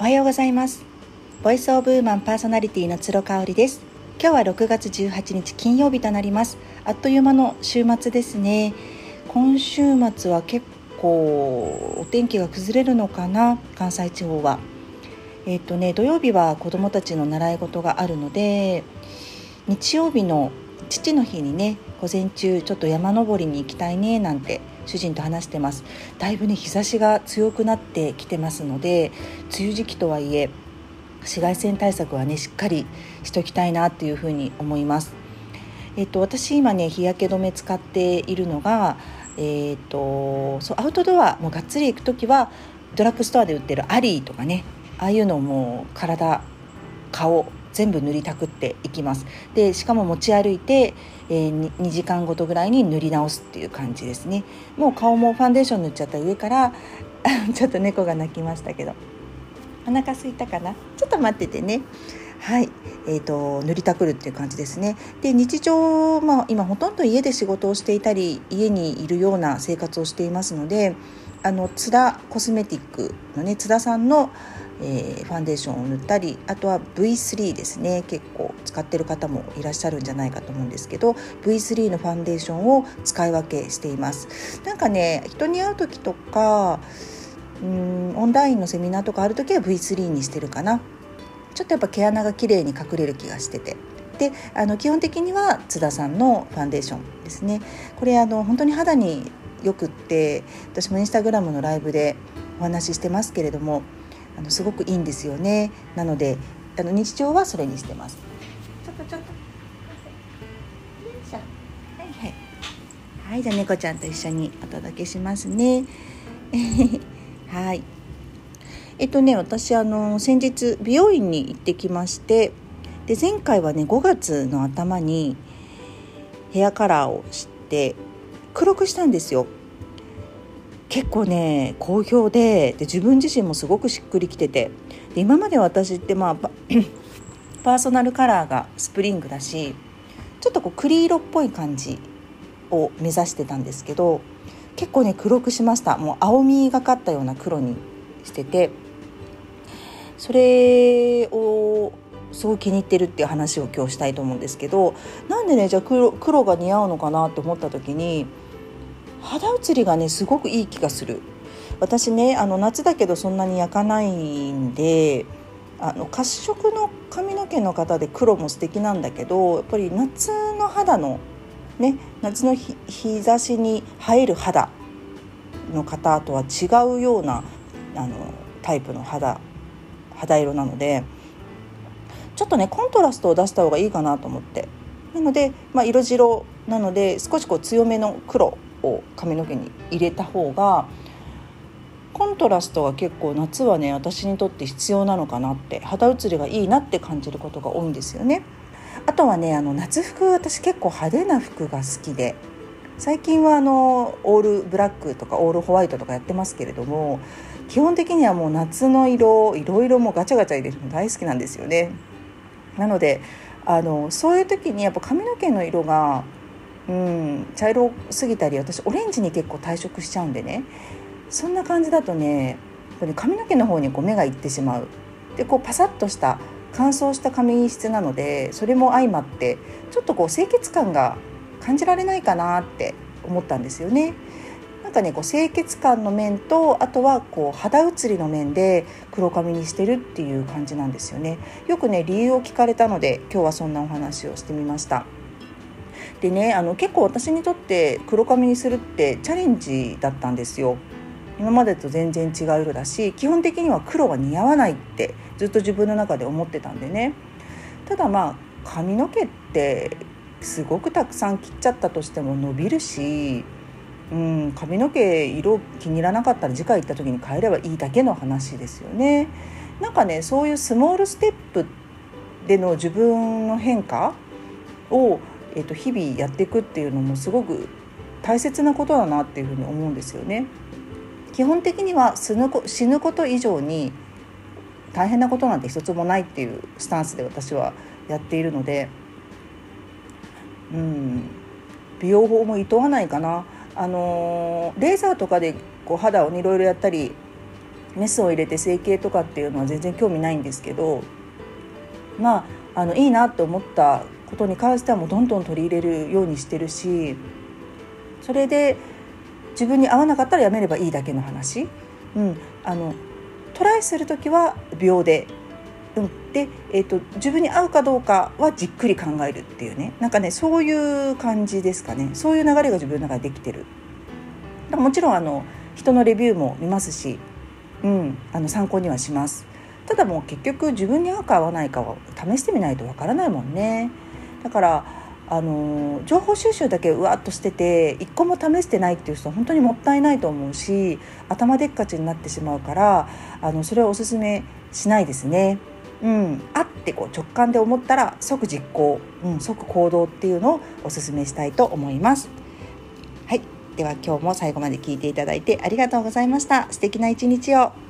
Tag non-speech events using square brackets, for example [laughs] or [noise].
おはようございます。ボイスオブウーマンパーソナリティの鶴香織です。今日は6月18日金曜日となります。あっという間の週末ですね。今週末は結構お天気が崩れるのかな？関西地方は。えっ、とね土曜日は子どもたちの習い事があるので日曜日の父の日にね午前中ちょっと山登りに行きたいねなんて主人と話してます。だいぶね日差しが強くなってきてますので梅雨時期とはいえ紫外線対策はねしっかりしておきたいなっていうふうに思います。えっと私今ね日焼け止め使っているのがえっとそうアウトドアもがっつり行く時はドラッグストアで売ってるアリーとかねああいうのも体顔全部塗りたくっていきます。でしかも持ち歩いて、えー、2時間ごとぐらいに塗り直すっていう感じですね。もう顔もファンデーション塗っちゃった上から [laughs] ちょっと猫が鳴きましたけど。お腹すいたかな？ちょっと待っててね。はい、えーと、塗りたくるっていう感じですね。で日常、まあ、今ほとんど家で仕事をしていたり家にいるような生活をしていますのであの津田コスメティックのね津田さんのえー、ファンデーションを塗ったりあとは V3 ですね。結構使ってる方もいらっしゃるんじゃないかと思うんですけど V3 のファンデーションを使い分けしています。なんかね人に会う時とかうんオンラインのセミナーとかある時は V3 にしてるかな。ちょっとやっぱ毛穴が綺麗に隠れる気がしてて。であの基本的には津田さんのファンデーションですね。これあの本当に肌によくって私もインスタグラムのライブでお話ししてますけれどもあのすごくいいんですよね。なのであの日常はそれにしてます。ちょっとちょっと。はい。はい。はい。じゃあ猫ちゃんと一緒にお届けしますね。[laughs] はい。えっとね私あの先日美容院に行ってきましてで前回はね5月の頭にヘアカラーをして黒くしたんですよ結構ね好評でで自分自身もすごくしっくりきてて。で今まで私ってまあ [clears throat] パーソナルカラーがスプリングだしちょっとこう栗色っぽい感じを目指してたんですけど結構ね黒くしました。もう青みがかったような黒にしてて。それをすごい気に入ってるっていう話を今日したいと思うんですけどなんでねじゃあ黒黒が似合うのかなって思った時に肌写りがねすごくいい気がする。私ねあの夏だけどそんなに焼かないんであの褐色の髪の毛の方で黒も素敵なんだけどやっぱり夏の肌のね夏の日差しに映える肌の方とは違うようなあのタイプの肌肌色なのでちょっとねコントラストを出した方がいいかなと思って。なので、まあ、色白なので少しこう強めの黒を髪の毛に入れた方がコントラストが結構夏はね私にとって必要なのかなって肌写りがいいなって感じることが多いんですよね。あとはねあの夏服私結構派手な服が好きで最近はあのオールブラックとかオールホワイトとかやってますけれども基本的にはもう夏の色いろいろもうガチャガチャ入れるの大好きなんですよね。なのであのそういう時にやっぱ髪の毛の色がうん茶色すぎたり私オレンジに結構退色しちゃうんでねそんな感じだとね髪の毛の方にこう目がいってしまうでこうパサッとした乾燥した髪質なのでそれも相まってちょっとこう清潔感が感じられないかなって思ったんですよね。なんかねこう清潔感の面とあとはこう肌写りの面で黒髪にしてるっていう感じなんですよね。よくね理由を聞かれたので今日はそんなお話をしてみました。でねあの結構私にとって黒髪にするってチャレンジだったんですよ。今までと全然違う色だし基本的には黒は似合わないってずっと自分の中で思ってたんでねただまあ髪の毛ってすごくたくさん切っちゃったとしても伸びるし、うん、髪の毛色気に入らなかったら次回行った時に変えればいいだけの話ですよね。なんかねそういうスモールステップでの自分の変化をえー、と日々やっていくっていうのもすごく大切なことだなっていうふうに思うんですよね。基本的には死ぬ死ぬこと以上に大変なことなんて一つもないっていうスタンスで私はやっているので、うん、美容法も厭わないかな。あのレーザーとかでこう肌をいろいろやったりメスを入れて整形とかっていうのは全然興味ないんですけどまああのいいなって思ったことに関してはもうどんどん取り入れるようにしてるしそれで自分に合わなかったらやめればいいだけの話、うん、あのトライする時は秒で、うん、で、えーと、自分に合うかどうかはじっくり考えるっていうねなんかねそういう感じですかねそういう流れが自分の中でできてる。もちろんあの人のレビューも見ますし、うん、あの参考にはします。ただもう結局自分に合うか合わないかを試してみないとわからないもんね。だからあの情報収集だけうわっとしてて一個も試してないっていう人は本当にもったいないと思うし頭でっかちになってしまうからあのそれはおすすめしないですね。うん、あってこう直感で思ったら即実行、うん、即行動っていうのをおすすめしたいと思います。はい、では今日も最後まで聞いていただいてありがとうございました。素敵な一日を。